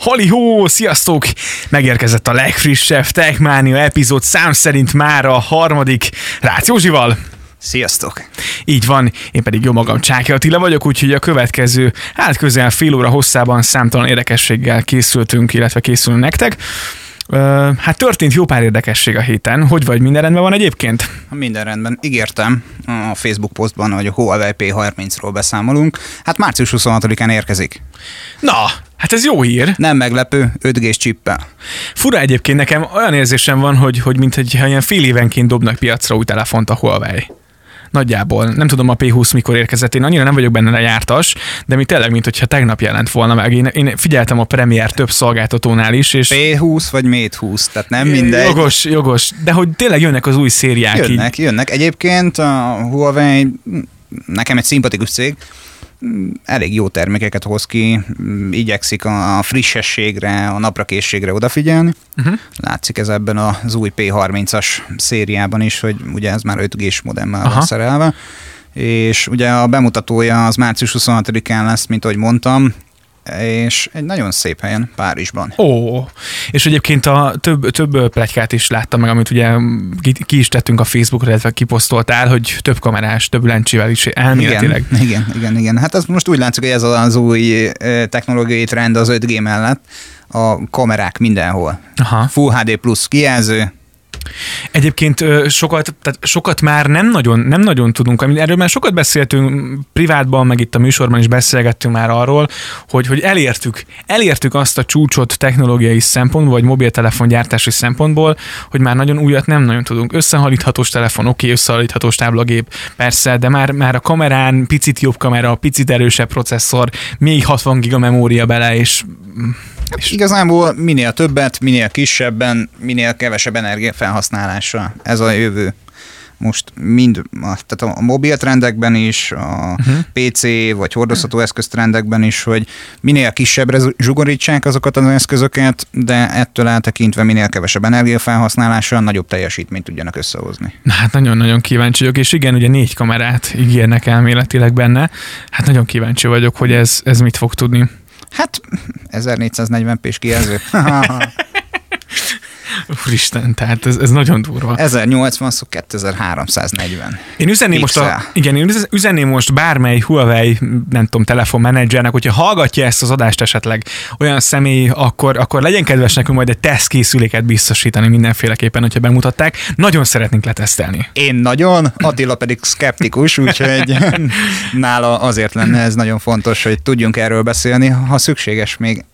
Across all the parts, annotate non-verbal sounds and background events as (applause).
Halihó, sziasztok! Megérkezett a legfrissebb Techmania epizód szám szerint már a harmadik Rácz Józsival. Sziasztok! Így van, én pedig jó magam Csáki Attila vagyok, úgyhogy a következő, hát közel fél óra hosszában számtalan érdekességgel készültünk, illetve készülünk nektek. Hát történt jó pár érdekesség a héten. Hogy vagy, minden rendben van egyébként? Minden rendben. Ígértem a Facebook posztban, hogy a Huawei P30-ról beszámolunk. Hát március 26-án érkezik. Na, hát ez jó hír. Nem meglepő, 5G-s csippel. Fura egyébként nekem olyan érzésem van, hogy, hogy mintha ilyen fél évenként dobnak piacra új telefont a Huawei. Nagyjából. Nem tudom a P20 mikor érkezett, én annyira nem vagyok benne lejártas, de mi tényleg, mint hogyha tegnap jelent volna meg. Én, én figyeltem a Premier több szolgáltatónál is, és... P20 vagy Mate 20, tehát nem mindegy. Jogos, jogos. De hogy tényleg jönnek az új szériák. Jönnek, így. jönnek. Egyébként a Huawei nekem egy szimpatikus cég, elég jó termékeket hoz ki, igyekszik a frissességre, a naprakészségre odafigyelni. Uh-huh. Látszik ez ebben az új P30-as szériában is, hogy ugye ez már 5G-s modemmel van szerelve. És ugye a bemutatója az március 26-án lesz, mint ahogy mondtam, és egy nagyon szép helyen, Párizsban. Ó, és egyébként a több, több plegykát is láttam meg, amit ugye ki, ki is tettünk a Facebookra, illetve kiposztoltál, hogy több kamerás, több lencsével is elméletileg. Igen, igen, igen, igen. Hát ez most úgy látszik, hogy ez az új technológiai trend az 5G mellett, a kamerák mindenhol. Aha. Full HD plusz kijelző, Egyébként sokat, tehát sokat már nem nagyon, nem nagyon tudunk, erről már sokat beszéltünk privátban, meg itt a műsorban is beszélgettünk már arról, hogy, hogy elértük, elértük azt a csúcsot technológiai szempontból, vagy mobiltelefongyártási szempontból, hogy már nagyon újat nem nagyon tudunk. Összehallíthatós telefon, oké, okay, összehallíthatós táblagép, persze, de már, már a kamerán picit jobb kamera, picit erősebb processzor, még 60 giga memória bele, és és igazából minél többet, minél kisebben, minél kevesebb energia felhasználásra. Ez a jövő. Most mind, tehát a mobil trendekben is, a uh-huh. PC vagy hordozható eszköztrendekben is, hogy minél kisebbre zsugorítsák azokat az eszközöket, de ettől eltekintve minél kevesebb energiafelhasználással nagyobb teljesítményt tudjanak összehozni. Na, hát nagyon-nagyon kíváncsi vagyok, és igen, ugye négy kamerát ígérnek elméletileg benne. Hát nagyon kíváncsi vagyok, hogy ez, ez mit fog tudni. Hát (laughs) 1440p-s kijelző. (laughs) Úristen, tehát ez, ez nagyon durva. 1080 szó 2340. Én üzenném most, a, igen, én üzenném most bármely Huawei, nem tudom, telefonmenedzsernek, hogyha hallgatja ezt az adást esetleg olyan személy, akkor, akkor legyen kedves nekünk majd egy tesztkészüléket biztosítani mindenféleképpen, hogyha bemutatták. Nagyon szeretnénk letesztelni. Én nagyon, Attila pedig szkeptikus, úgyhogy (laughs) nála azért lenne ez nagyon fontos, hogy tudjunk erről beszélni, ha szükséges még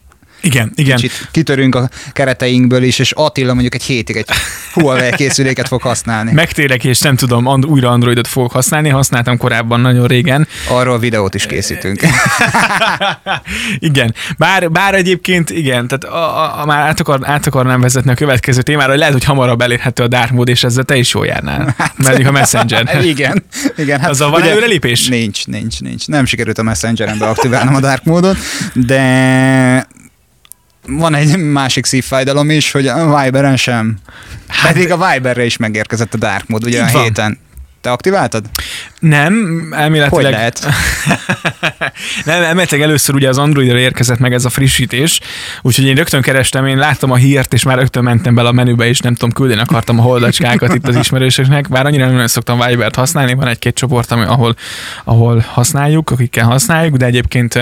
igen, igen. Kicsit kitörünk a kereteinkből is, és Attila mondjuk egy hétig egy Huawei (laughs) készüléket fog használni. Megtérek, és nem tudom, and- újra Androidot fogok használni, használtam korábban nagyon régen. Arról videót is készítünk. (laughs) igen, bár, bár egyébként igen, tehát a, a, a már át, akar, át akarnám vezetni a következő témára, hogy lehet, hogy hamarabb elérhető a dark mode, és ezzel te is jól járnál. (laughs) Hát, mert a Messenger. igen, igen. Hát, Azzal van ugye, előrelépés? Nincs, nincs, nincs. Nem sikerült a Messengeren beaktiválnom a dark módot, de van egy másik szívfájdalom is, hogy a Viberen sem. Hát, Pedig a Viberre is megérkezett a Dark Mode ugye a van. héten. Te aktiváltad? Nem, elméletileg... Hogy lehet? (laughs) nem, elméletileg először ugye az Androidra érkezett meg ez a frissítés, úgyhogy én rögtön kerestem, én láttam a hírt, és már rögtön mentem bele a menübe, és nem tudom, küldeni akartam a holdacskákat itt az ismerősöknek, bár annyira nem szoktam Vibert használni, van egy-két csoport, ami, ahol, ahol használjuk, akikkel használjuk, de egyébként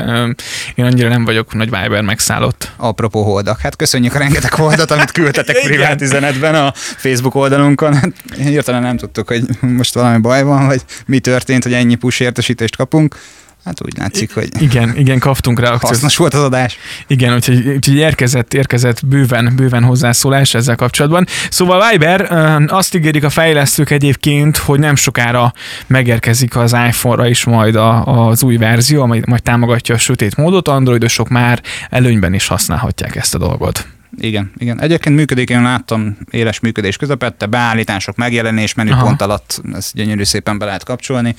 én annyira nem vagyok nagy Viber megszállott. Apropó holdak, hát köszönjük a rengeteg holdat, amit küldtetek (laughs) privát üzenetben a Facebook oldalunkon. Hát, hirtelen nem tudtuk, hogy most valami baj van, vagy mi történt, hogy ennyi push értesítést kapunk. Hát úgy látszik, hogy igen, igen, kaptunk rá Hasznos volt az adás. Igen, úgyhogy, úgyhogy érkezett, érkezett bőven, bőven hozzászólás ezzel kapcsolatban. Szóval Viber, azt ígérik a fejlesztők egyébként, hogy nem sokára megérkezik az iPhone-ra is majd a, az új verzió, amely majd támogatja a sötét módot, androidosok már előnyben is használhatják ezt a dolgot. Igen, igen. Egyébként működik, én láttam éles működés közepette, beállítások, megjelenés, menüpont Aha. alatt, ezt gyönyörű szépen be lehet kapcsolni.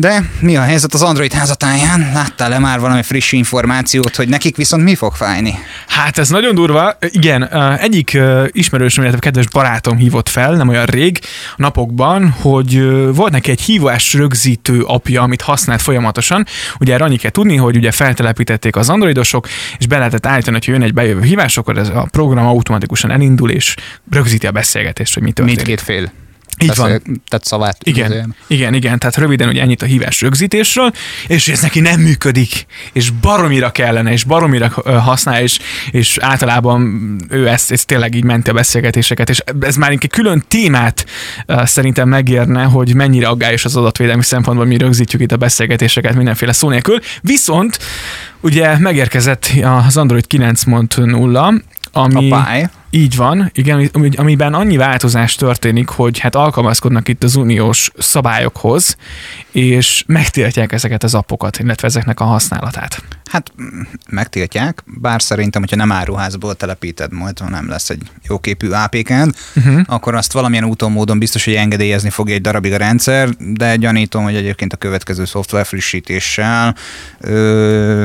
De mi a helyzet az Android házatáján? Láttál-e már valami friss információt, hogy nekik viszont mi fog fájni? Hát ez nagyon durva. Igen, egyik ismerősöm, illetve kedves barátom hívott fel, nem olyan rég, napokban, hogy volt neki egy hívás rögzítő apja, amit használt folyamatosan. Ugye erre annyi kell tudni, hogy ugye feltelepítették az androidosok, és be lehetett állítani, hogy jön egy bejövő hívás, akkor ez a program automatikusan elindul, és rögzíti a beszélgetést, hogy mi történik. Mindkét fél. Így van. Tehát szavát. Igen, azért. igen, igen, tehát röviden ugye ennyit a hívás rögzítésről, és ez neki nem működik, és baromira kellene, és baromira használ, és, és általában ő ezt, ezt tényleg így menti a beszélgetéseket, és ez már egy külön témát szerintem megérne, hogy mennyire aggályos az adatvédelmi szempontból, mi rögzítjük itt a beszélgetéseket mindenféle szó nélkül. Viszont ugye megérkezett az Android 9.0, ami... A pály. Így van, igen, amiben annyi változás történik, hogy hát alkalmazkodnak itt az uniós szabályokhoz, és megtiltják ezeket az appokat, illetve ezeknek a használatát. Hát megtiltják, bár szerintem, hogyha nem áruházból telepíted majd, nem lesz egy jóképű APK-d, uh-huh. Mhm. akkor azt valamilyen úton, módon biztos, hogy engedélyezni fogja egy darabig a rendszer, de gyanítom, hogy egyébként a következő szoftver frissítéssel ö,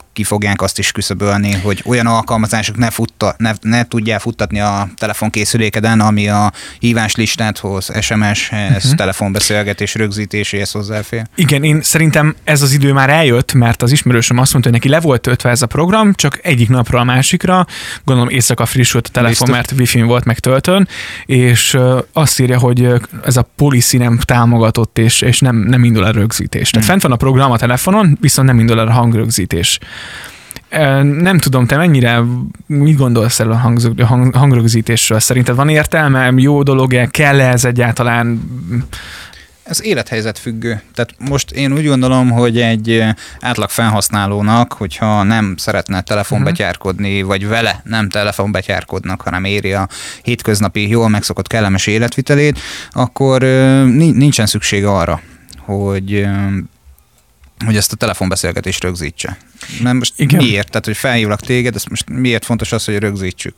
ki fogják azt is küszöbölni, hogy olyan alkalmazások ne, futta, ne, ne tudják futtatni a telefonkészülékeden, ami a híváslistáthoz, SMS-hez, uh-huh. telefonbeszélgetés rögzítéséhez hozzáfér. Igen, én szerintem ez az idő már eljött, mert az ismerősöm azt mondta, hogy neki le volt töltve ez a program, csak egyik napra a másikra, gondolom éjszaka frissült a telefon, Biztos. mert wifi volt meg töltön, és azt írja, hogy ez a policy nem támogatott, és, és nem, nem indul el rögzítés. Tehát hmm. fent van a program a telefonon, viszont nem indul el a hangrögzítés. Nem tudom, te mennyire, mit gondolsz erről a hang, hangrögzítésről? Szerinted van értelme, jó dolog-e, kell-e ez egyáltalán? Ez élethelyzet függő. Tehát most én úgy gondolom, hogy egy átlag felhasználónak, hogyha nem szeretne telefonbetyárkodni, uh-huh. vagy vele nem telefonbetyárkodnak, hanem éri a hétköznapi, jól megszokott kellemes életvitelét, akkor nincsen szüksége arra, hogy hogy ezt a telefonbeszélgetést rögzítse. Mert most Igen. miért? Tehát, hogy felhívlak téged, ezt most miért fontos az, hogy rögzítsük?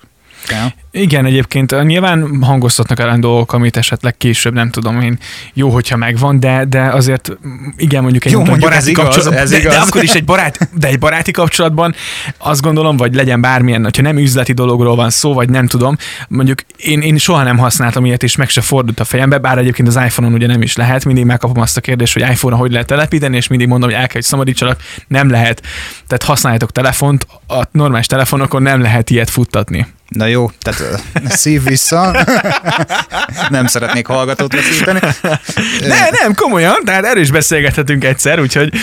Ja. Igen, egyébként nyilván hangoztatnak ellen dolgok, amit esetleg később nem tudom én, jó, hogyha megvan, de, de azért igen, mondjuk egy jó, mondjuk baráti ez kapcsolatban, ez de, igaz. de, akkor is egy, barát, de egy baráti kapcsolatban azt gondolom, vagy legyen bármilyen, hogyha nem üzleti dologról van szó, vagy nem tudom, mondjuk én, én soha nem használtam ilyet, és meg se fordult a fejembe, bár egyébként az iPhone-on ugye nem is lehet, mindig megkapom azt a kérdést, hogy iPhone-on hogy lehet telepíteni, és mindig mondom, hogy el kell, hogy szabadítsanak, nem lehet. Tehát használjátok telefont, a normális telefonokon nem lehet ilyet futtatni. Na jó, tehát (laughs) szív vissza. (laughs) nem szeretnék hallgatót veszíteni. Ne, nem, komolyan, tehát erős beszélgethetünk egyszer, úgyhogy...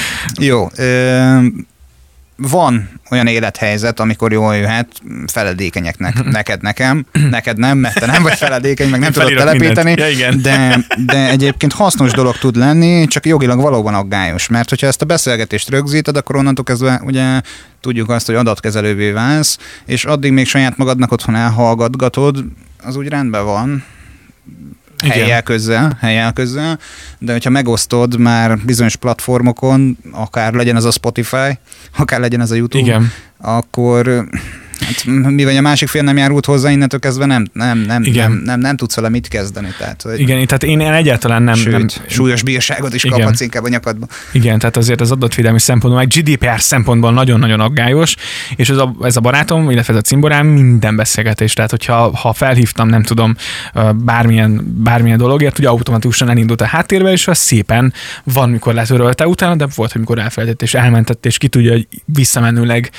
Jó, van olyan élethelyzet, amikor jól jöhet feledékenyeknek, neked, nekem, neked nem, mert te nem vagy feledékeny, meg nem tudod telepíteni, ja, igen. De, de egyébként hasznos dolog tud lenni, csak jogilag valóban aggályos, mert hogyha ezt a beszélgetést rögzíted, akkor onnantól kezdve ugye tudjuk azt, hogy adatkezelővé válsz, és addig még saját magadnak otthon elhallgatgatod, az úgy rendben van, helyel közzel, helyel közzel, de hogyha megosztod már bizonyos platformokon, akár legyen az a Spotify, akár legyen ez a YouTube, Igen. akkor Hát, mivel a másik fél nem járult hozzá, innentől kezdve nem, nem, nem, Igen. nem, nem, nem tudsz vele mit kezdeni. Tehát, hogy Igen, tehát én egyáltalán nem... Sőt, nem súlyos bírságot is Igen. kaphatsz inkább a nyakadba. Igen, tehát azért az adatvédelmi szempontból, meg GDPR szempontból nagyon-nagyon aggályos, és ez a, ez a barátom, illetve ez a cimborám minden beszélgetés, tehát hogyha ha felhívtam, nem tudom, bármilyen, bármilyen dologért, ugye automatikusan elindult a háttérbe, és az szépen van, mikor letörölte utána, de volt, hogy mikor elfelejtett és elmentett, és ki tudja, hogy visszamenőleg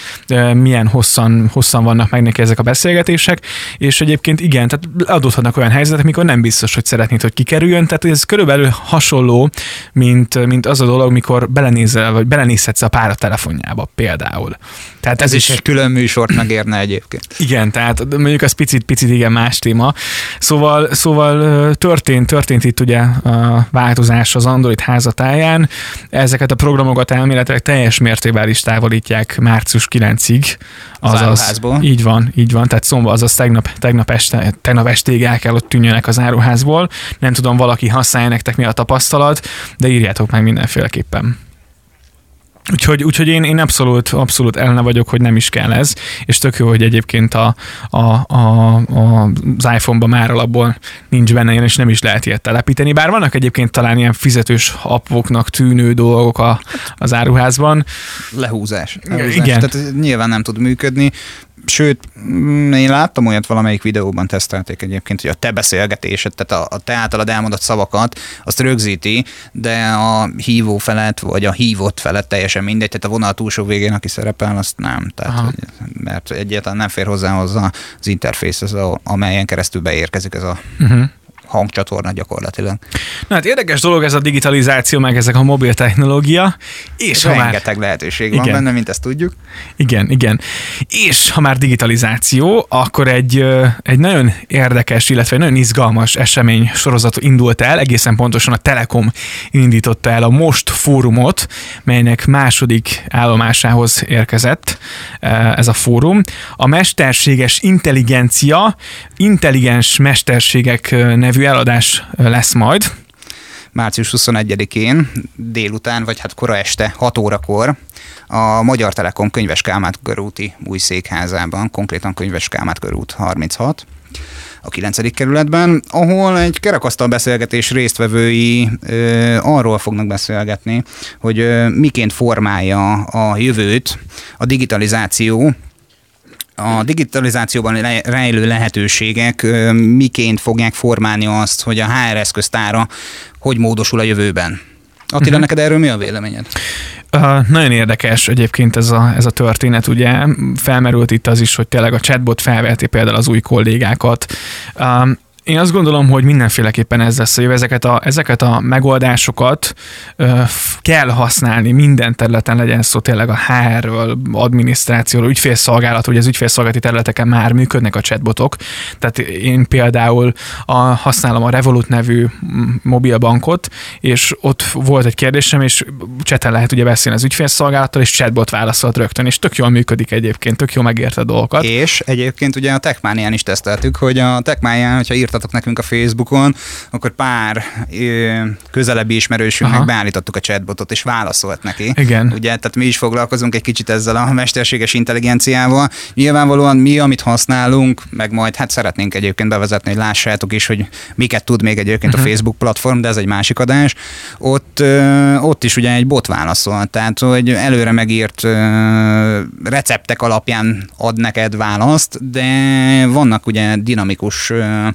milyen hosszan, hosszan hosszan vannak meg neki ezek a beszélgetések, és egyébként igen, tehát adódhatnak olyan helyzetek, amikor nem biztos, hogy szeretnéd, hogy kikerüljön, tehát ez körülbelül hasonló, mint, mint az a dolog, mikor belenézel, vagy belenézhetsz a pára telefonjába például. Tehát ez, ez is, is egy külön műsort megérne egyébként. (clears throat) Igen, tehát mondjuk az picit, picit igen más téma. Szóval, szóval történt, történt itt ugye a változás az Android házatáján. Ezeket a programokat elméletileg teljes mértékben is távolítják március 9-ig. Azaz, áruházból. Így van, így van. Tehát szombat, azaz tegnap, tegnap, este, tegnap estéig el kell ott tűnjönek az áruházból. Nem tudom, valaki használja nektek mi a tapasztalat, de írjátok meg mindenféleképpen. Úgyhogy, úgyhogy én, én abszolút, abszolút ellene vagyok, hogy nem is kell ez, és tök jó, hogy egyébként a, a, a, a, az iPhone-ban már alapból nincs benne ilyen, és nem is lehet ilyet telepíteni. Bár vannak egyébként talán ilyen fizetős appoknak tűnő dolgok a, az áruházban. Lehúzás. lehúzás. Igen. Tehát nyilván nem tud működni. Sőt, mm, én láttam olyat valamelyik videóban tesztelték egyébként, hogy a te beszélgetésed, tehát a, a te általad elmondott szavakat, azt rögzíti, de a hívó felett, vagy a hívott felett teljesen mindegy, tehát a vonal túlsó végén, aki szerepel, azt nem. Tehát, hogy, mert egyáltalán nem fér hozzá hozzá az interfész, az a, amelyen keresztül beérkezik ez a uh-huh hangcsatorna gyakorlatilag. Na hát érdekes dolog ez a digitalizáció, meg ezek a mobil technológia. És ha Rengeteg már... lehetőség igen. van benne, mint ezt tudjuk. Igen, igen. És ha már digitalizáció, akkor egy, egy nagyon érdekes, illetve egy nagyon izgalmas esemény sorozat indult el, egészen pontosan a Telekom indította el a Most fórumot, melynek második állomásához érkezett ez a fórum. A mesterséges intelligencia, intelligens mesterségek nevű nevű eladás lesz majd. Március 21-én délután, vagy hát kora este 6 órakor a Magyar Telekom Könyves Kálmát körúti új székházában, konkrétan Könyves Kálmát körút 36 a 9. kerületben, ahol egy kerekasztal beszélgetés résztvevői ö, arról fognak beszélgetni, hogy ö, miként formálja a jövőt a digitalizáció, a digitalizációban rejlő lehetőségek miként fogják formálni azt, hogy a HR eszköztára hogy módosul a jövőben? Attila, uh-huh. neked erről mi a véleményed? Uh, nagyon érdekes egyébként ez a, ez a történet, ugye felmerült itt az is, hogy tényleg a chatbot felveheti például az új kollégákat. Uh, én azt gondolom, hogy mindenféleképpen ez lesz a jövő. Ezeket a, ezeket a megoldásokat ö, kell használni minden területen, legyen szó tényleg a HR-ről, adminisztrációról, ügyfélszolgálat, ugye az ügyfélszolgálati területeken már működnek a chatbotok. Tehát én például a, használom a Revolut nevű mobilbankot, és ott volt egy kérdésem, és chaten lehet ugye beszélni az ügyfélszolgálattal, és chatbot válaszolt rögtön, és tök jól működik egyébként, tök jól megérte dolgokat. És egyébként ugye a Techmanián is teszteltük, hogy a Techmanián, hogyha írt írtatok nekünk a Facebookon, akkor pár közelebbi ismerősünknek Aha. beállítottuk a chatbotot, és válaszolt neki. Igen. Ugye, tehát mi is foglalkozunk egy kicsit ezzel a mesterséges intelligenciával. Nyilvánvalóan mi, amit használunk, meg majd hát szeretnénk egyébként bevezetni, hogy lássátok is, hogy miket tud még egyébként uh-huh. a mhm. Facebook platform, de ez egy másik adás. Ott, ö, ott is ugye egy bot válaszol, tehát hogy előre megírt ö, receptek alapján ad neked választ, de vannak ugye dinamikus ö,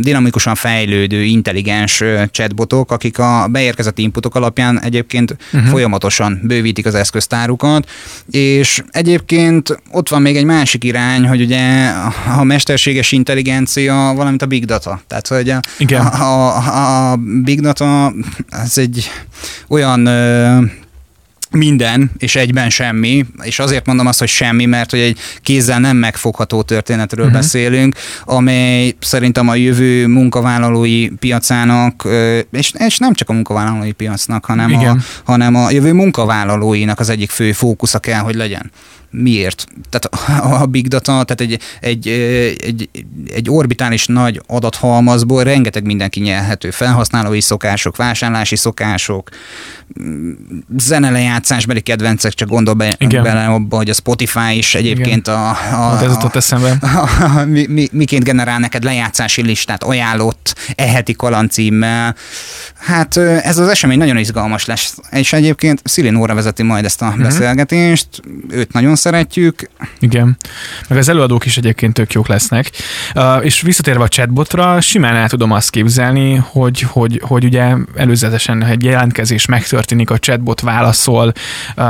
dinamikusan fejlődő, intelligens chatbotok, akik a beérkezett inputok alapján egyébként uh-huh. folyamatosan bővítik az eszköztárukat, és egyébként ott van még egy másik irány, hogy ugye a mesterséges intelligencia, valamint a big data. Tehát, hogy a, Igen. a, a, a big data ez egy olyan minden, és egyben semmi, és azért mondom azt, hogy semmi, mert hogy egy kézzel nem megfogható történetről uh-huh. beszélünk, amely szerintem a jövő munkavállalói piacának, és, és nem csak a munkavállalói piacnak, hanem a, hanem a jövő munkavállalóinak az egyik fő fókusza kell, hogy legyen. Miért? Tehát a big data, tehát egy, egy, egy, egy orbitális nagy adathalmazból rengeteg mindenki nyelhető. Felhasználói szokások, vásárlási szokások, zenelejátszásbeli kedvencek, csak gondol be, Igen. bele abba, hogy a Spotify is egyébként Igen. a, a, hát ez a, eszembe. A, (laughs) a, a, mi, mi, miként generál neked lejátszási listát ajánlott eheti kalancímmel. Hát ez az esemény nagyon izgalmas lesz, és egyébként Szili Nóra vezeti majd ezt a uh-huh. beszélgetést, őt nagyon szeretjük. Igen, meg az előadók is egyébként tök jók lesznek. Uh, és visszatérve a chatbotra, simán el tudom azt képzelni, hogy, hogy, hogy ugye előzetesen egy jelentkezés megtörténik, a chatbot válaszol, uh,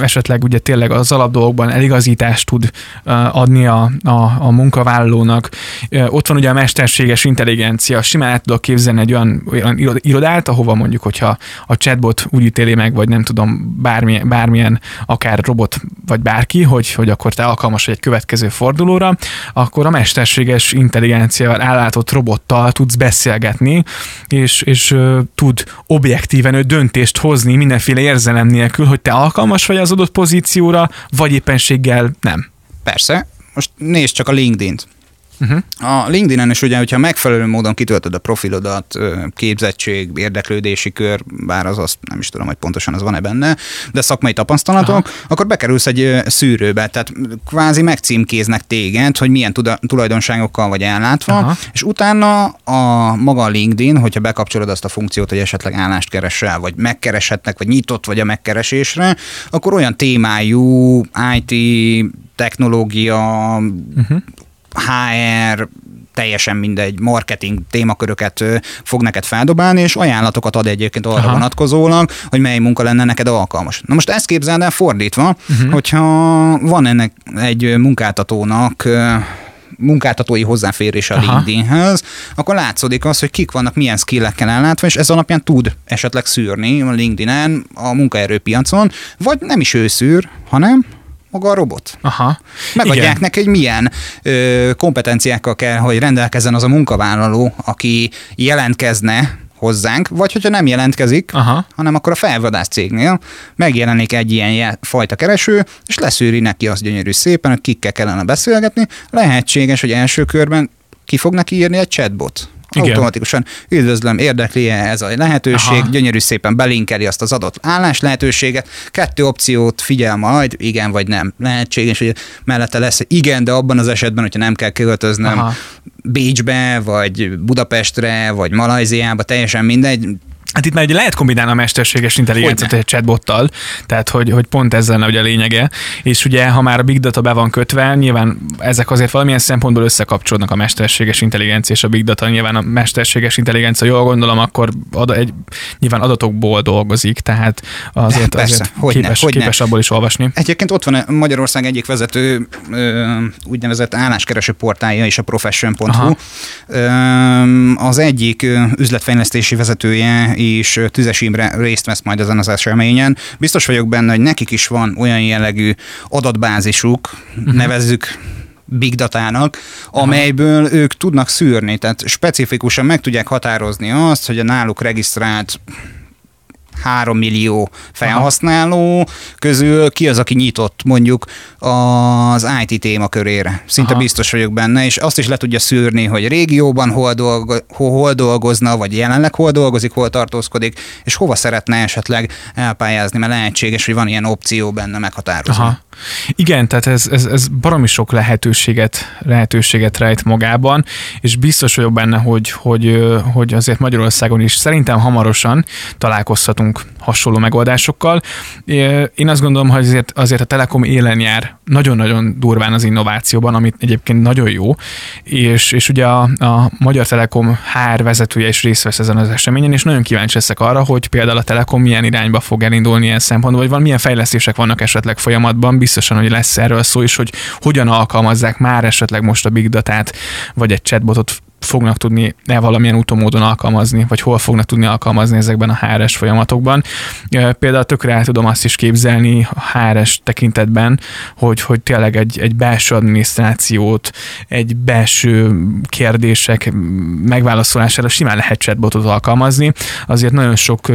esetleg ugye tényleg az alapdolgokban eligazítást tud uh, adni a, a, a munkavállalónak. Uh, ott van ugye a mesterséges intelligencia, simán el tudok képzelni egy olyan, olyan irodát, ahova mondjuk, hogyha a chatbot úgy ítéli meg, vagy nem tudom, bármilyen, bármilyen akár robot, vagy bárki, ki, hogy, hogy akkor te alkalmas vagy egy következő fordulóra, akkor a mesterséges intelligenciával ellátott robottal tudsz beszélgetni, és, és tud objektíven ő döntést hozni mindenféle érzelem nélkül, hogy te alkalmas vagy az adott pozícióra, vagy éppenséggel nem. Persze. Most nézd csak a LinkedIn-t Uh-huh. A LinkedIn-en is ugye, hogyha megfelelő módon kitöltöd a profilodat, képzettség, érdeklődési kör, bár az azt nem is tudom, hogy pontosan az van-e benne, de szakmai tapasztalatok, Aha. akkor bekerülsz egy szűrőbe, tehát kvázi megcímkéznek téged, hogy milyen tulajdonságokkal vagy ellátva, Aha. és utána a maga a LinkedIn, hogyha bekapcsolod azt a funkciót, hogy esetleg állást keresel, vagy megkereshetnek, vagy nyitott vagy a megkeresésre, akkor olyan témájú IT, technológia, uh-huh. HR, teljesen mindegy marketing témaköröket fog neked feldobálni, és ajánlatokat ad egyébként arra Aha. vonatkozólag, hogy mely munka lenne neked alkalmas. Na most ezt képzeld el fordítva, uh-huh. hogyha van ennek egy munkáltatónak munkáltatói hozzáférés a. LinkedInhez, akkor látszódik az, hogy kik vannak milyen skillekkel ellátva, és ez alapján tud esetleg szűrni a LinkedIn-en, a munkaerőpiacon, vagy nem is ő szűr, hanem maga a robot. Aha. Megadják Igen. neki, hogy milyen ö, kompetenciákkal kell, hogy rendelkezzen az a munkavállaló, aki jelentkezne hozzánk, vagy hogyha nem jelentkezik, Aha. hanem akkor a felvadász cégnél megjelenik egy ilyen fajta kereső, és leszűri neki azt gyönyörű szépen, hogy kikkel kellene beszélgetni. Lehetséges, hogy első körben ki fog neki írni egy chatbot. Igen. automatikusan üdvözlöm, érdekli -e ez a lehetőség, Aha. gyönyörű szépen belinkeli azt az adott állás lehetőséget, kettő opciót figyel majd, igen vagy nem. Lehetséges, hogy mellette lesz igen, de abban az esetben, hogyha nem kell költöznöm Aha. Bécsbe, vagy Budapestre, vagy Malajziába, teljesen mindegy, Hát itt már ugye lehet kombinálni a mesterséges intelligenciát egy chatbottal, tehát hogy, hogy pont ez lenne ugye a lényege, és ugye ha már a big data be van kötve, nyilván ezek azért valamilyen szempontból összekapcsolódnak a mesterséges intelligencia és a big data, nyilván a mesterséges intelligencia, jól gondolom, akkor ad, egy, nyilván adatokból dolgozik, tehát azért, Persze, azért hogy képes, ne, képes abból is olvasni. Egyébként ott van Magyarország egyik vezető úgynevezett álláskereső portálja is a profession.hu. Az egyik üzletfejlesztési vezetője és Tüzes Imre részt vesz majd ezen az eseményen. Biztos vagyok benne, hogy nekik is van olyan jellegű adatbázisuk, uh-huh. nevezzük big datának, amelyből Aha. ők tudnak szűrni, tehát specifikusan meg tudják határozni azt, hogy a náluk regisztrált 3 millió felhasználó Aha. közül ki az, aki nyitott mondjuk az IT témakörére. Szinte Aha. biztos vagyok benne, és azt is le tudja szűrni, hogy régióban hol, dolgo, hol dolgozna, vagy jelenleg hol dolgozik, hol tartózkodik, és hova szeretne esetleg elpályázni, mert lehetséges, hogy van ilyen opció benne meghatározni. Aha. Igen, tehát ez, ez, ez baromi sok lehetőséget, lehetőséget rejt magában, és biztos vagyok benne, hogy, hogy, hogy azért Magyarországon is szerintem hamarosan találkozhatunk hasonló megoldásokkal. Én azt gondolom, hogy azért, azért a Telekom élen jár nagyon-nagyon durván az innovációban, amit egyébként nagyon jó, és, és ugye a, a Magyar Telekom HR vezetője is részt vesz ezen az eseményen, és nagyon kíváncsi leszek arra, hogy például a Telekom milyen irányba fog elindulni ilyen szempontból, vagy van, milyen fejlesztések vannak esetleg folyamatban, biztosan, hogy lesz erről szó is, hogy hogyan alkalmazzák már esetleg most a big datát, vagy egy chatbotot fognak tudni e valamilyen utomódon alkalmazni, vagy hol fognak tudni alkalmazni ezekben a HRS folyamatokban. Például tökre el tudom azt is képzelni a HRS tekintetben, hogy, hogy tényleg egy, egy belső adminisztrációt, egy belső kérdések megválaszolására simán lehet chatbotot alkalmazni. Azért nagyon sok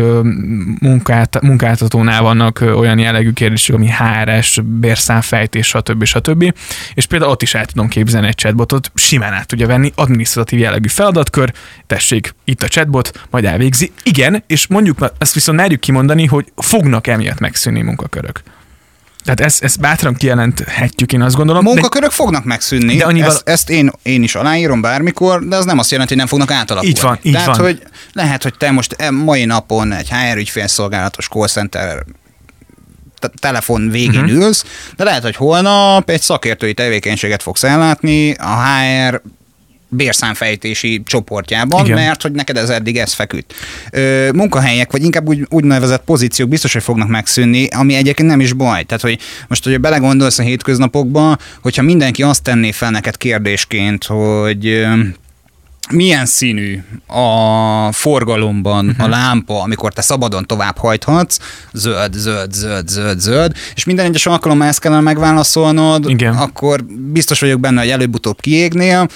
munkát, munkáltatónál vannak olyan jellegű kérdések, ami HRS, bérszámfejtés, stb. stb. És például ott is el tudom képzelni egy chatbotot, simán át tudja venni adminisztratív operatív jellegű feladatkör, tessék, itt a chatbot, majd elvégzi. Igen, és mondjuk ezt viszont merjük kimondani, hogy fognak emiatt megszűnni munkakörök. Tehát ezt, ezt bátran kijelenthetjük, én azt gondolom. Munkakörök de, fognak megszűnni, de annyival... ezt, ezt én, én is aláírom bármikor, de az nem azt jelenti, hogy nem fognak átalakulni. Így van, így Tehát, van. hogy lehet, hogy te most mai napon egy HR ügyfélszolgálatos call center telefon végén uh-huh. ülsz, de lehet, hogy holnap egy szakértői tevékenységet fogsz ellátni, a HR bérszámfejtési csoportjában, Igen. mert hogy neked ez eddig ez feküdt. Ö, munkahelyek, vagy inkább úgy, úgynevezett pozíciók biztos, hogy fognak megszűnni, ami egyébként nem is baj. Tehát, hogy most, hogy belegondolsz a hétköznapokba, hogyha mindenki azt tenné fel neked kérdésként, hogy milyen színű a forgalomban uh-huh. a lámpa, amikor te szabadon tovább hajthatsz, zöld, zöld, zöld, zöld, zöld, és minden egyes alkalommal ezt kellene megválaszolnod, Igen. akkor biztos vagyok benne, hogy előbb-utóbb kiégnél,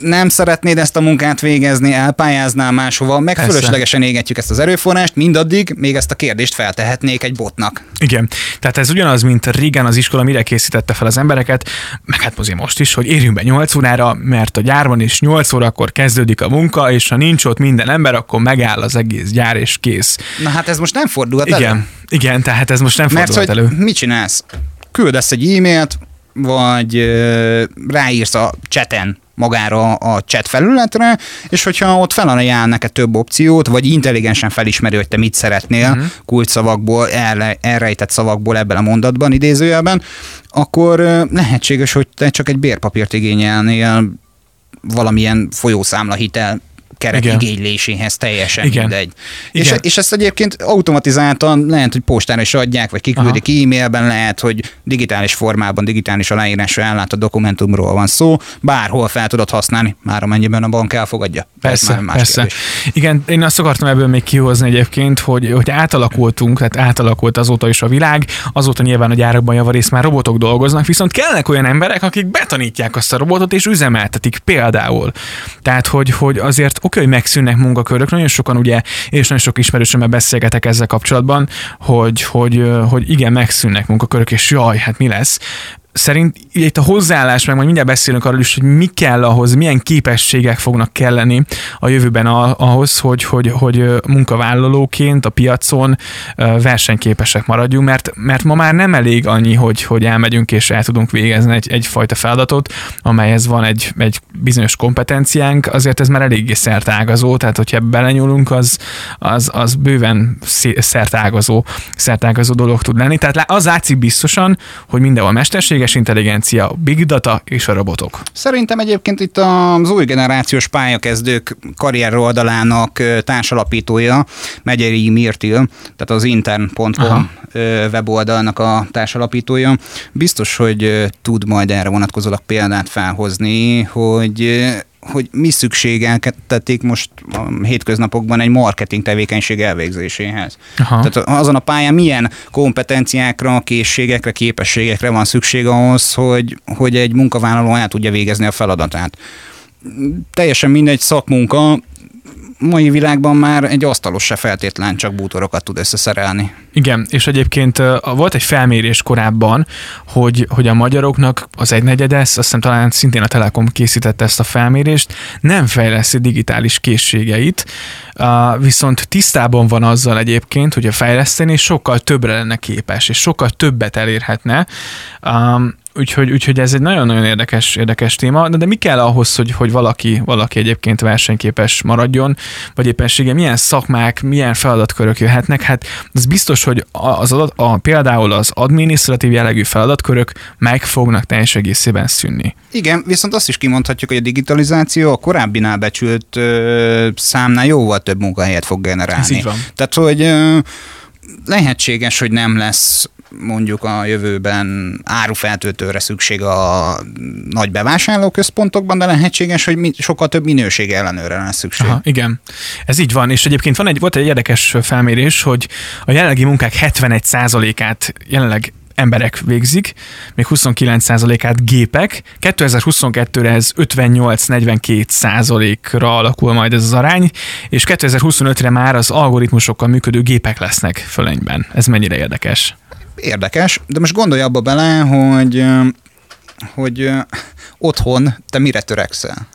nem szeretnéd ezt a munkát végezni, elpályáznál máshova, meg Persze. fölöslegesen égetjük ezt az erőforrást, mindaddig még ezt a kérdést feltehetnék egy botnak. Igen, tehát ez ugyanaz, mint régen az iskola mire készítette fel az embereket, meg hát azért most is, hogy érjünk be 8 órára, mert a gyárban is 8 órakor kezdődik a munka, és ha nincs ott minden ember, akkor megáll az egész gyár, és kész. Na hát ez most nem fordulhat elő. Igen, igen, tehát ez most nem Mert fordulhat hogy elő. mit csinálsz? Küldesz egy e-mailt, vagy ö, ráírsz a chaten magára a chat felületre, és hogyha ott felajánl neked több opciót, vagy intelligensen felismeri, hogy te mit szeretnél uh-huh. kulcsszavakból, elre, elrejtett szavakból ebben a mondatban, idézőjelben, akkor lehetséges, hogy te csak egy bérpapírt igényelnél valamilyen folyószámla hitel keret Igen. igényléséhez teljesen Igen. mindegy. És, Igen. és ezt egyébként automatizáltan lehet, hogy postára is adják, vagy kiküldik e-mailben, lehet, hogy digitális formában, digitális aláírásra a dokumentumról van szó, bárhol fel tudod használni, már amennyiben a bank elfogadja. Persze, már más persze. kérdés. Igen, én azt akartam ebből még kihozni egyébként, hogy, hogy átalakultunk, tehát átalakult azóta is a világ, azóta nyilván a gyárakban javarészt már robotok dolgoznak, viszont kellnek olyan emberek, akik betanítják azt a robotot és üzemeltetik például. Tehát, hogy, hogy azért oké, hogy megszűnnek munkakörök, nagyon sokan ugye, és nagyon sok ismerősömmel beszélgetek ezzel kapcsolatban, hogy, hogy, hogy igen, megszűnnek munkakörök, és jaj, hát mi lesz? Szerint itt a hozzáállás, meg majd mindjárt beszélünk arról is, hogy mi kell ahhoz, milyen képességek fognak kelleni a jövőben ahhoz, hogy, hogy, hogy munkavállalóként a piacon versenyképesek maradjunk, mert, mert ma már nem elég annyi, hogy, hogy elmegyünk és el tudunk végezni egy, egyfajta feladatot, amelyhez van egy, egy bizonyos kompetenciánk, azért ez már eléggé szertágazó, tehát hogyha belenyúlunk, az, az, az bőven szertágazó, szertágazó dolog tud lenni. Tehát az látszik biztosan, hogy mindenhol mesterséges intelligencia, big data és a robotok. Szerintem egyébként itt az új generációs pályakezdők karrier oldalának társalapítója, Megyeri Mirtil, tehát az intern.com Aha. weboldalnak a társalapítója, biztos, hogy tud majd erre vonatkozólag példát felhozni, hogy hogy mi szükségeltették most a hétköznapokban egy marketing tevékenység elvégzéséhez. Aha. Tehát azon a pályán milyen kompetenciákra, készségekre, képességekre van szükség ahhoz, hogy, hogy egy munkavállaló el tudja végezni a feladatát. Teljesen mindegy szakmunka, mai világban már egy asztalos se feltétlen csak bútorokat tud összeszerelni. Igen, és egyébként volt egy felmérés korábban, hogy, hogy a magyaroknak az egynegyede, azt hiszem talán szintén a Telekom készítette ezt a felmérést, nem fejleszi digitális készségeit, viszont tisztában van azzal egyébként, hogy a fejleszteni sokkal többre lenne képes, és sokkal többet elérhetne. Úgyhogy, úgyhogy ez egy nagyon-nagyon érdekes, érdekes téma, de, de mi kell ahhoz, hogy, hogy valaki, valaki egyébként versenyképes maradjon, vagy éppenséggel milyen szakmák, milyen feladatkörök jöhetnek? Hát az biztos, hogy az adat, a, például az adminisztratív jellegű feladatkörök meg fognak teljes egészében szűnni. Igen, viszont azt is kimondhatjuk, hogy a digitalizáció a korábbinál becsült ö, számnál jóval több munkahelyet fog generálni. Ez így van. Tehát, hogy ö, lehetséges, hogy nem lesz mondjuk a jövőben árufeltöltőre szükség a nagy bevásárlóközpontokban, de lehetséges, hogy sokkal több minőség ellenőre lesz szükség. Aha, igen, ez így van, és egyébként van egy, volt egy érdekes felmérés, hogy a jelenlegi munkák 71%-át jelenleg emberek végzik, még 29%-át gépek. 2022-re ez 58-42 százalékra alakul majd ez az arány, és 2025-re már az algoritmusokkal működő gépek lesznek fölényben. Ez mennyire érdekes? Érdekes, de most gondolj abba bele, hogy, hogy otthon te mire törekszel?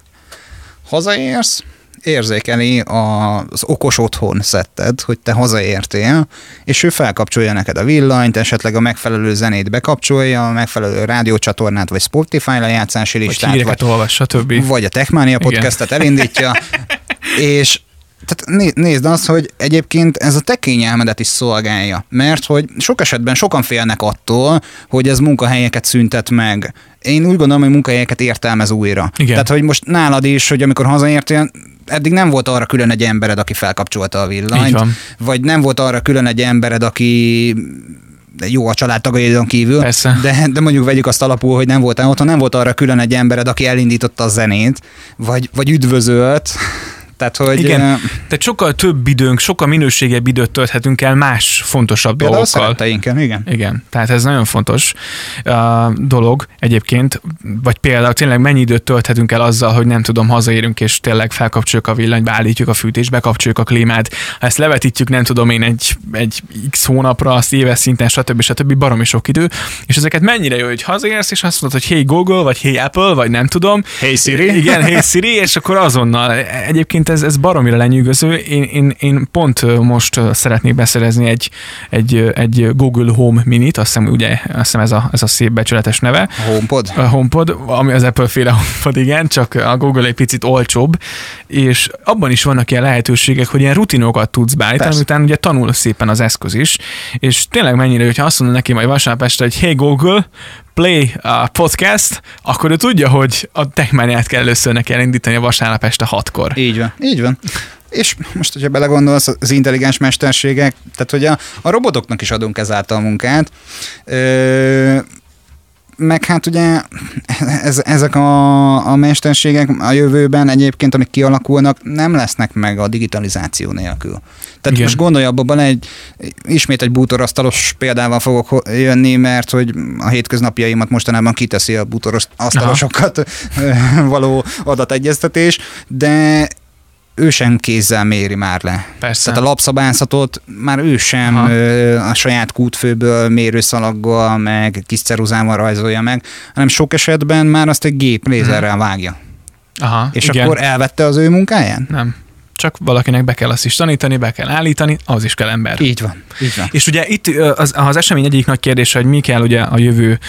Hazaérsz, érzékeli az okos otthon szetted, hogy te hazaértél, és ő felkapcsolja neked a villanyt, esetleg a megfelelő zenét bekapcsolja, a megfelelő rádiócsatornát, vagy Spotify lejátszási listát, vagy, vagy, olvas, stb. vagy a Techmania podcastet elindítja, (laughs) és tehát nézd azt, hogy egyébként ez a te kényelmedet is szolgálja, mert hogy sok esetben sokan félnek attól, hogy ez munkahelyeket szüntet meg. Én úgy gondolom, hogy munkahelyeket értelmez újra. Igen. Tehát, hogy most nálad is, hogy amikor hazaértél, eddig nem volt arra külön egy embered, aki felkapcsolta a villanyt, vagy nem volt arra külön egy embered, aki jó a családtagjaidon kívül, Persze. De, de mondjuk vegyük azt alapul, hogy nem voltál otthon, nem volt arra külön egy embered, aki elindította a zenét, vagy, vagy üdvözölt, Tehát, hogy... Igen, tehát sokkal több időnk, sokkal minőségebb időt tölthetünk el más fontosabb Például dolgokkal. igen. Igen, tehát ez nagyon fontos uh, dolog egyébként, vagy például tényleg mennyi időt tölthetünk el azzal, hogy nem tudom, hazaérünk és tényleg felkapcsoljuk a villanyt, beállítjuk a fűtést, bekapcsoljuk a klímát, ha ezt levetítjük, nem tudom én egy, egy x hónapra, azt éves szinten, stb. stb. baromi sok idő, és ezeket mennyire jó, hogy hazaérsz, és azt mondod, hogy hey Google, vagy hey Apple, vagy nem tudom. Hey Siri. Igen, hey Siri, és akkor azonnal. Egyébként ez, ez baromira lenyűgöző. Én, én, én pont most szeretnék beszerezni egy, egy, egy Google Home Minit, azt hiszem, ugye, azt hiszem ez a, ez a szép becsületes neve. A HomePod? A HomePod, ami az Apple féle HomePod, igen, csak a Google egy picit olcsóbb, és abban is vannak ilyen lehetőségek, hogy ilyen rutinokat tudsz beállítani, utána ugye tanul szépen az eszköz is, és tényleg mennyire, hogyha azt mondod neki majd vasárnap este, hogy hey Google, play a podcast, akkor ő tudja, hogy a techmániát kell először neki elindítani a vasárnap este hatkor. Így van, így van. És most, hogyha belegondolsz, az intelligens mesterségek, tehát hogy a, a robotoknak is adunk ezáltal munkát, ö, meg hát ugye ez, ezek a, a mesterségek a jövőben egyébként, amik kialakulnak, nem lesznek meg a digitalizáció nélkül. Tehát Igen. most gondolj abba bele, egy, ismét egy bútorasztalos példával fogok jönni, mert hogy a hétköznapjaimat mostanában kiteszi a bútorasztalosokat való adategyeztetés, de ő sem kézzel méri már le. Persze. Tehát a lapszabászatot már ő sem ö, a saját kútfőből mérőszalaggal, meg kis ceruzával rajzolja meg, hanem sok esetben már azt egy gép lézerrel vágja. Aha, És igen. akkor elvette az ő munkáján? Nem csak valakinek be kell azt is tanítani, be kell állítani, az is kell ember. Így van. Így van. És ugye itt az, az esemény egyik nagy kérdése, hogy mi kell ugye a jövő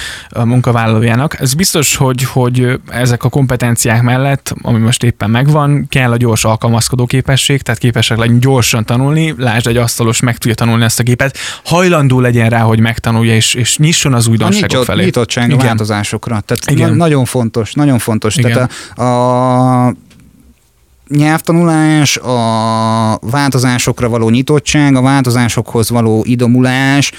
munkavállalójának. Ez biztos, hogy, hogy ezek a kompetenciák mellett, ami most éppen megvan, kell a gyors alkalmazkodó képesség, tehát képesek legyen gyorsan tanulni, lásd egy asztalos meg tudja tanulni ezt a gépet, hajlandó legyen rá, hogy megtanulja, és, és nyisson az újdonságok a nyitott, felé. Nyitottság a változásokra. Tehát Igen. nagyon fontos, nagyon fontos. Igen. Tehát a, a nyelvtanulás, a változásokra való nyitottság, a változásokhoz való idomulás,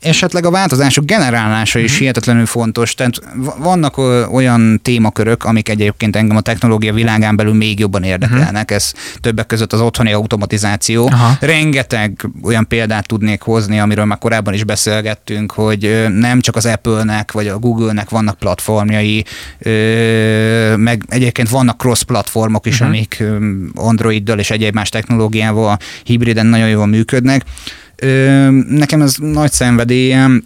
esetleg a változások generálása is mm. hihetetlenül fontos. Tehát vannak olyan témakörök, amik egyébként engem a technológia világán belül még jobban érdekelnek. Mm. Ez többek között az otthoni automatizáció. Aha. Rengeteg olyan példát tudnék hozni, amiről már korábban is beszélgettünk, hogy nem csak az Apple-nek vagy a Google-nek vannak platformjai, meg egyébként vannak cross-platformok is, mm. amik Androiddal és egyéb más technológiával hibriden nagyon jól működnek. Nekem ez nagy szenvedélyem,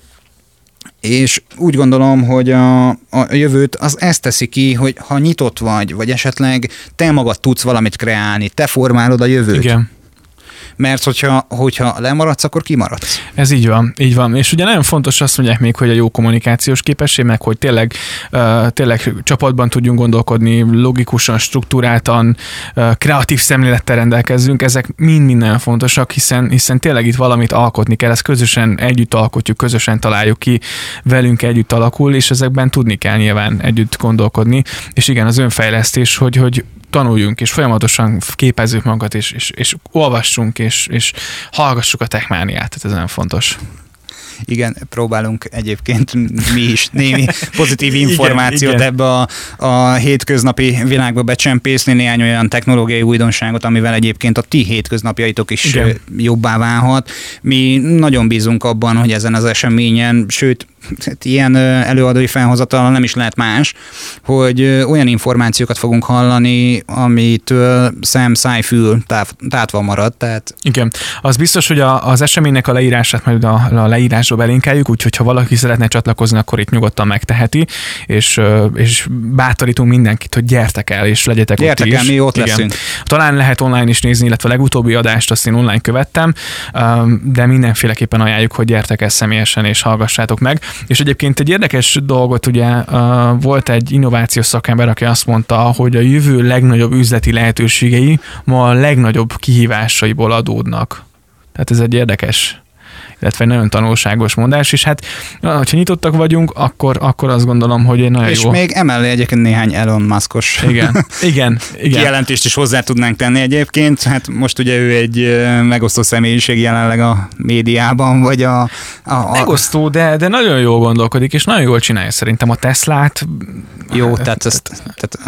és úgy gondolom, hogy a, a jövőt az ezt teszi ki, hogy ha nyitott vagy, vagy esetleg te magad tudsz valamit kreálni, te formálod a jövőt. Igen mert hogyha, hogyha lemaradsz, akkor kimaradsz. Ez így van, így van. És ugye nagyon fontos azt mondják még, hogy a jó kommunikációs képesség, meg hogy tényleg, uh, tényleg csapatban tudjunk gondolkodni, logikusan, struktúráltan, kreatív szemlélettel rendelkezzünk, ezek mind-mind nagyon fontosak, hiszen, hiszen tényleg itt valamit alkotni kell, ezt közösen együtt alkotjuk, közösen találjuk ki, velünk együtt alakul, és ezekben tudni kell nyilván együtt gondolkodni. És igen, az önfejlesztés, hogy, hogy tanuljunk, és folyamatosan képezzük magunkat, és, és, és olvassunk, és, és hallgassuk a techmániát, tehát ez nagyon fontos. Igen, próbálunk egyébként mi is némi (laughs) pozitív információt igen, ebbe a, a hétköznapi világba becsempészni, néhány olyan technológiai újdonságot, amivel egyébként a ti hétköznapjaitok is igen. jobbá válhat. Mi nagyon bízunk abban, hogy ezen az eseményen, sőt, ilyen előadói felhozatal nem is lehet más, hogy olyan információkat fogunk hallani, amitől szem, száj, fül tátva marad. Tehát... Igen. Az biztos, hogy a, az eseménynek a leírását majd a, a leírásba belinkeljük, úgyhogy ha valaki szeretne csatlakozni, akkor itt nyugodtan megteheti, és, és bátorítunk mindenkit, hogy gyertek el, és legyetek gyertek ott el, is. mi ott Igen. leszünk. Talán lehet online is nézni, illetve a legutóbbi adást azt én online követtem, de mindenféleképpen ajánljuk, hogy gyertek el személyesen, és hallgassátok meg. És egyébként egy érdekes dolgot, ugye volt egy innovációs szakember, aki azt mondta, hogy a jövő legnagyobb üzleti lehetőségei ma a legnagyobb kihívásaiból adódnak. Tehát ez egy érdekes illetve egy nagyon tanulságos mondás, és hát ha nyitottak vagyunk, akkor, akkor azt gondolom, hogy egy nagyon és jó... még emellé egyébként néhány Elon Muskos igen, (laughs) igen, igen. kijelentést is hozzá tudnánk tenni egyébként. Hát most ugye ő egy megosztó személyiség jelenleg a médiában, vagy a... a, a... Megosztó, de, de nagyon jól gondolkodik, és nagyon jól csinálja szerintem a Teslát. Jó, tehát, ezt, tehát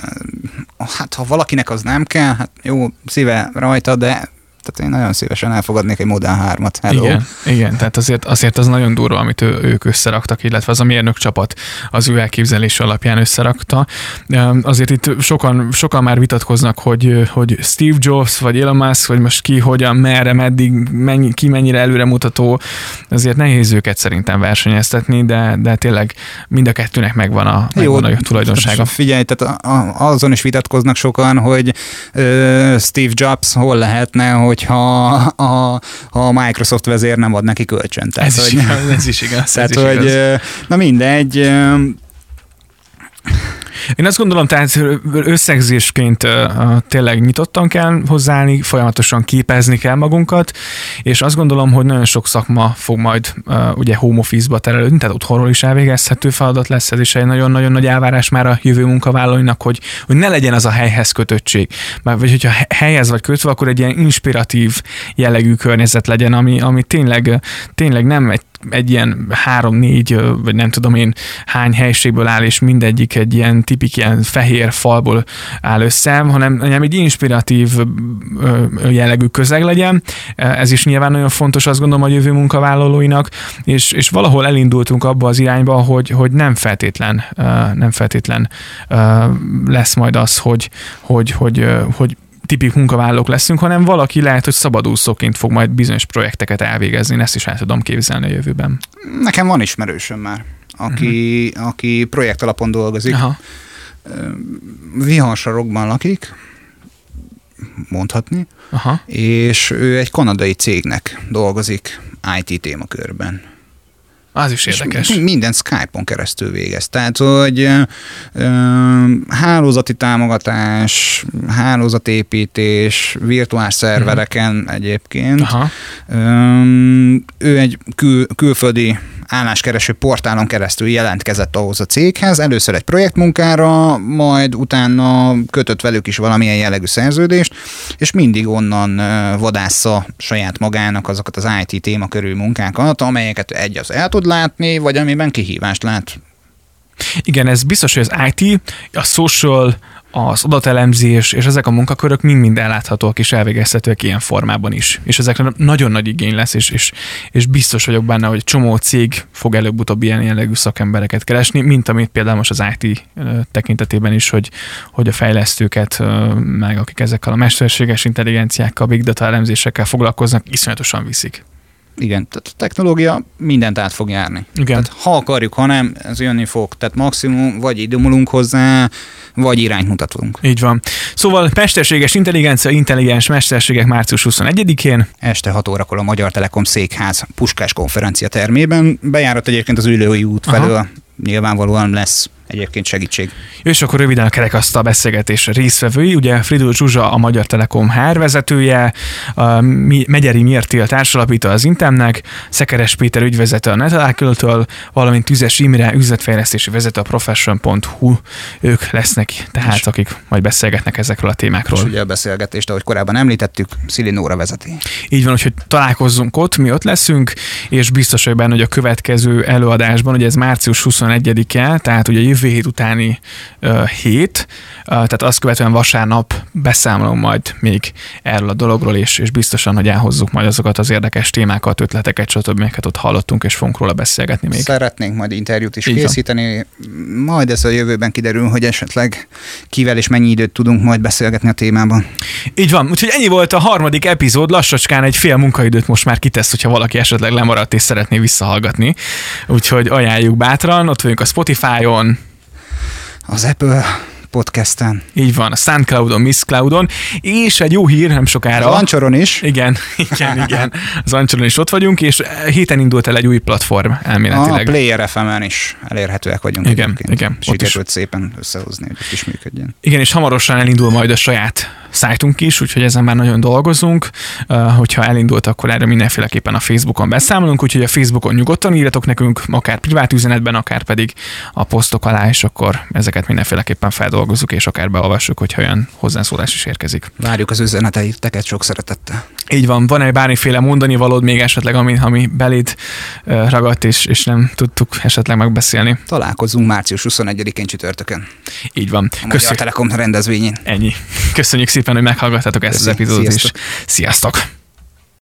hát ha valakinek az nem kell, hát jó, szíve rajta, de tehát én nagyon szívesen elfogadnék egy Model 3-at. Hello. Igen, igen, tehát azért, azért az nagyon durva, amit ő, ők összeraktak, illetve az a mérnök csapat az ő elképzelés alapján összerakta. Azért itt sokan, sokan már vitatkoznak, hogy, hogy Steve Jobs, vagy Elon Musk, vagy most ki, hogyan, merre, meddig, mennyi, ki mennyire előremutató, azért nehéz őket szerintem versenyeztetni, de, de tényleg mind a kettőnek megvan a, megvan Jó, a tulajdonsága. Figyelj, tehát azon is vitatkoznak sokan, hogy uh, Steve Jobs hol lehetne, hogy hogyha a, a Microsoft vezér nem ad neki kölcsön. Tehát, ez, hogy, is igaz, ez is igaz. Tehát, ez is hogy, igaz. na mindegy, én azt gondolom, tehát összegzésként tényleg nyitottan kell hozzáállni, folyamatosan képezni kell magunkat, és azt gondolom, hogy nagyon sok szakma fog majd ugye home office-ba terelődni, tehát otthonról is elvégezhető feladat lesz, ez is egy nagyon-nagyon nagy elvárás már a jövő munkavállalóinak, hogy, hogy ne legyen az a helyhez kötöttség. Már, vagy hogyha helyhez vagy kötve, akkor egy ilyen inspiratív jellegű környezet legyen, ami, ami tényleg, tényleg nem egy egy ilyen három-négy, vagy nem tudom én hány helységből áll, és mindegyik egy ilyen tipik ilyen fehér falból áll össze, hanem, hanem egy inspiratív jellegű közeg legyen. Ez is nyilván nagyon fontos, azt gondolom a jövő munkavállalóinak, és, és valahol elindultunk abba az irányba, hogy, hogy nem feltétlen, nem feltétlen lesz majd az, hogy, hogy, hogy, hogy tipik munkavállalók leszünk, hanem valaki lehet, hogy szabadúszóként fog majd bizonyos projekteket elvégezni. Én ezt is el tudom képzelni a jövőben. Nekem van ismerősöm már, aki, uh-huh. aki projekt alapon dolgozik. Aha. Viharsarokban lakik, mondhatni, Aha. és ő egy kanadai cégnek dolgozik IT témakörben. Az is érdekes. Minden Skype-on keresztül végez. Tehát, hogy ö, ö, hálózati támogatás, hálózatépítés, virtuális szervereken uh-huh. egyébként. Aha. Ö, ő egy kül, külföldi álláskereső portálon keresztül jelentkezett ahhoz a céghez, először egy projektmunkára, majd utána kötött velük is valamilyen jellegű szerződést, és mindig onnan vadásza saját magának azokat az IT témakörű munkákat, amelyeket egy az el tud látni, vagy amiben kihívást lát. Igen, ez biztos, hogy az IT, a social, az adatelemzés és ezek a munkakörök mind-mind elláthatóak és elvégezhetőek ilyen formában is. És ezekre nagyon nagy igény lesz, és, és, és biztos vagyok benne, hogy csomó cég fog előbb-utóbb ilyen jellegű szakembereket keresni, mint amit például most az IT tekintetében is, hogy, hogy a fejlesztőket, meg akik ezekkel a mesterséges intelligenciákkal, big data elemzésekkel foglalkoznak, iszonyatosan viszik. Igen, tehát a technológia mindent át fog járni. Igen. Tehát ha akarjuk, ha nem, ez jönni fog. Tehát maximum vagy idomulunk hozzá, vagy irányt mutatunk. Így van. Szóval mesterséges intelligencia, intelligens mesterségek március 21-én. Este 6 órakor a Magyar Telekom székház Puskás konferencia termében. Bejárat egyébként az ülői út felől. Aha. Nyilvánvalóan lesz egyébként segítség. És akkor röviden a kerekasztal beszélgetés résztvevői, ugye Fridul Zsuzsa a Magyar Telekom HR vezetője, a Megyeri Mértél társalapító az Intemnek, Szekeres Péter ügyvezető a Netalálköltől, valamint Tüzes Imre üzletfejlesztési vezető a profession.hu, ők lesznek, tehát és akik majd beszélgetnek ezekről a témákról. És ugye a beszélgetést, ahogy korábban említettük, Szili Nóra vezeti. Így van, hogy találkozzunk ott, mi ott leszünk, és biztos hogy benne, hogy a következő előadásban, ugye ez március 21-e, tehát ugye jövő hét utáni uh, hét, uh, tehát azt követően vasárnap beszámolom majd még erről a dologról, és, és biztosan, hogy elhozzuk majd azokat az érdekes témákat, ötleteket, stb. amiket ott hallottunk, és fogunk róla beszélgetni még. Szeretnénk majd interjút is Így készíteni, van. majd ez a jövőben kiderül, hogy esetleg kivel és mennyi időt tudunk majd beszélgetni a témában. Így van, úgyhogy ennyi volt a harmadik epizód, lassacskán egy fél munkaidőt most már kitesz, hogyha valaki esetleg lemaradt és szeretné visszahallgatni. Úgyhogy ajánljuk bátran, ott vagyunk a Spotify-on, az Apple podcasten. Így van, a SoundCloudon, Miss Cloudon, és egy jó hír nem sokára. Az Ancsoron is. Igen, (laughs) igen, igen. Az Ancsoron is ott vagyunk, és héten indult el egy új platform elméletileg. A Player FM-en is elérhetőek vagyunk. Igen, igen. Sikerült szépen összehozni, hogy is működjön. Igen, és hamarosan elindul majd a saját szájtunk is, úgyhogy ezen már nagyon dolgozunk. Hogyha elindult, akkor erről mindenféleképpen a Facebookon beszámolunk, úgyhogy a Facebookon nyugodtan írjatok nekünk, akár privát üzenetben, akár pedig a posztok alá, és akkor ezeket mindenféleképpen feldolgozzuk, és akár beolvassuk, hogyha olyan hozzászólás is érkezik. Várjuk az üzeneteiteket sok szeretettel. Így van, van-e bármiféle mondani valód még esetleg, ami, ami beléd ragadt, és, és nem tudtuk esetleg megbeszélni? Találkozunk március 21-én csütörtökön. Így van. A Magyar Telekom rendezvényén. Ennyi. Köszönjük szépen, hogy meghallgattatok ezt Köszönjük. az epizódot is. Sziasztok!